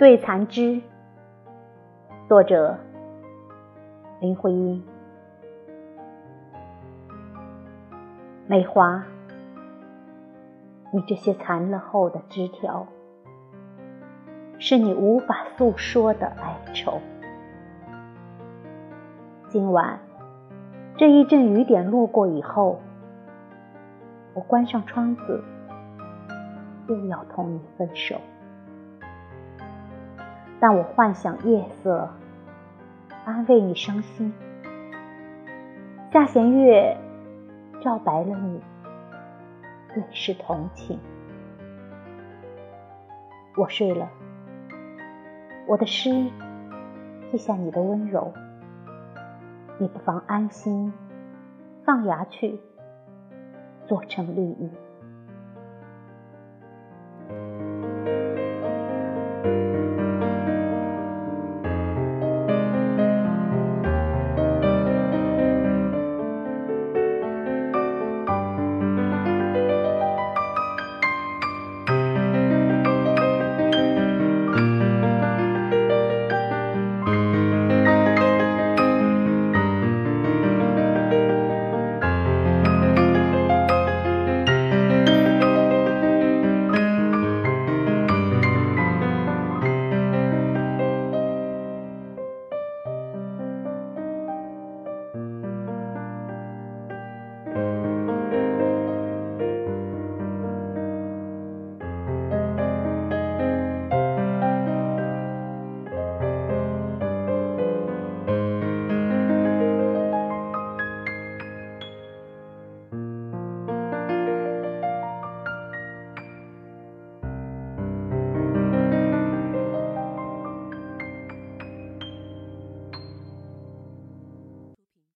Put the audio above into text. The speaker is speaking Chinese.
对残枝，作者林徽因。梅花，你这些残了后的枝条，是你无法诉说的哀愁。今晚这一阵雨点落过以后，我关上窗子，又要同你分手。但我幻想夜色，安慰你伤心。下弦月照白了你，顿是同情。我睡了，我的诗记下你的温柔。你不妨安心，放芽去，做成绿意。